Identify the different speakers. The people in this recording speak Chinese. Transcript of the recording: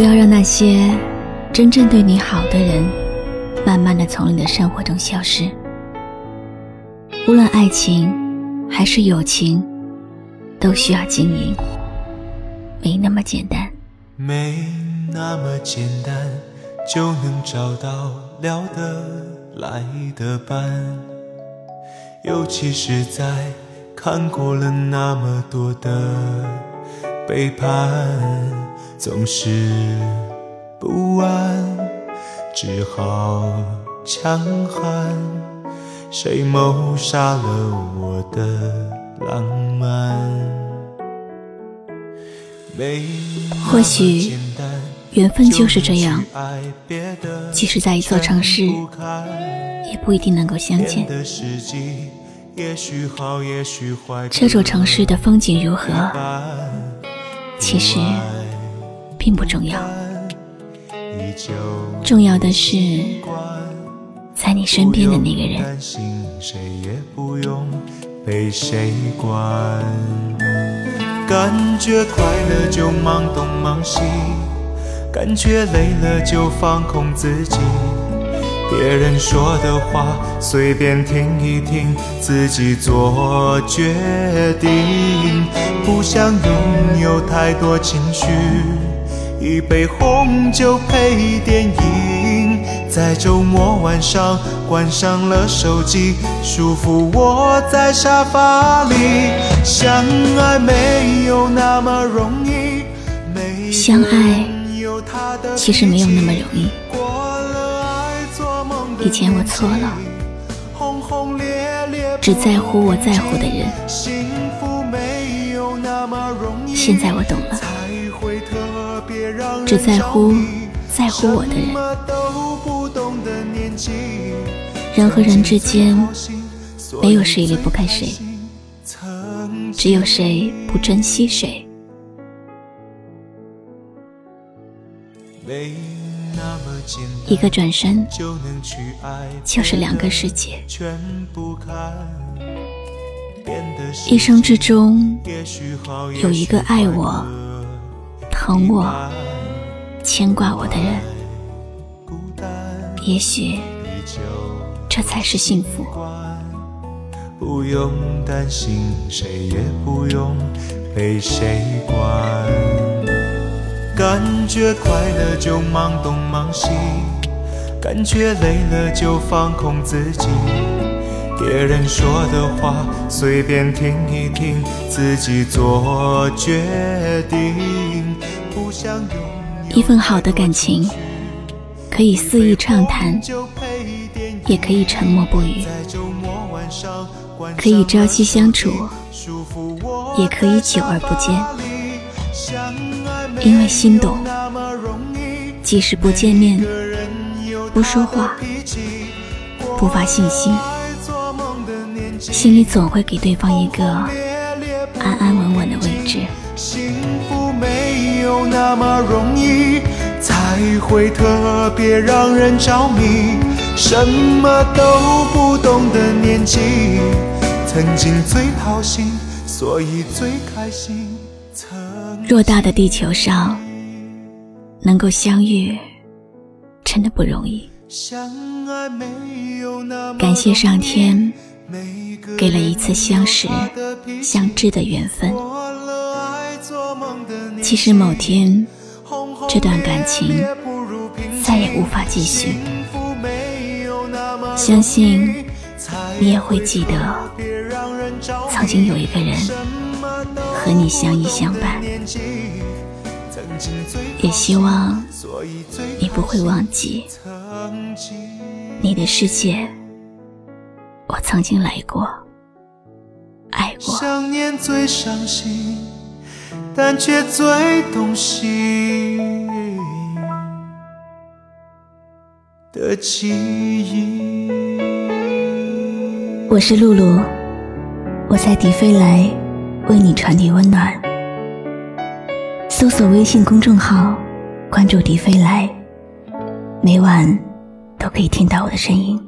Speaker 1: 不要让那些真正对你好的人，慢慢的从你的生活中消失。无论爱情还是友情，都需要经营，没那么简单。
Speaker 2: 没那么简单就能找到聊得来的伴，尤其是在看过了那么多的背叛，总是不安，只好强悍。谁谋杀了我的浪漫？
Speaker 1: 或许缘分就是这样，即使在一座城市，也不一定能够相见。这座城市的风景如何，其实并不重要，重要的是在你身边的那个人。
Speaker 2: 感觉快乐就忙东忙西，感觉累了就放空自己。别人说的话随便听一听，自己做决定。不想拥有太多情绪，一杯红酒配电影，在周末晚上关上了手机，舒服窝在沙发里。相爱没有那么容易，
Speaker 1: 相爱其实没有那么容易。以前我错了，只在乎我在乎的人。现在我懂了，只在乎在乎我的人。人和人之间，没有谁离不开谁。只有谁不珍惜谁？一个转身，就是两个世界。一生之中，有一个爱我、疼我、牵挂我的人，也许这才是幸福。
Speaker 2: 不用担心，谁也不用被谁管。感觉快乐就忙东忙西，感觉累了就放空自己。别人说的话随便听一听，自己做决定。不想拥
Speaker 1: 一份好的感情，可以肆意畅谈，也可以沉默不语。可以朝夕相处，也可以久而不见。因为心动，即使不见面、不说话、不发信息，心里总会给对方一个安安稳稳的位置。
Speaker 2: 幸福没有那么容易，才会特别让人着迷。什么都不懂的年纪。曾经最掏心，所以最开心。
Speaker 1: 偌大的地球上，能够相遇，真的不容易。感谢上天，给了一次相识、相知的缘分。其实某天，这段感情再也无法继续。相信你也会记得。曾经有一个人和你相依相伴，也希望你不会忘记你的世界，我曾经来过，爱过。
Speaker 2: 想念最伤心，但却最动心的记忆。
Speaker 1: 我是露露。我在迪飞来为你传递温暖。搜索微信公众号，关注迪飞来，每晚都可以听到我的声音。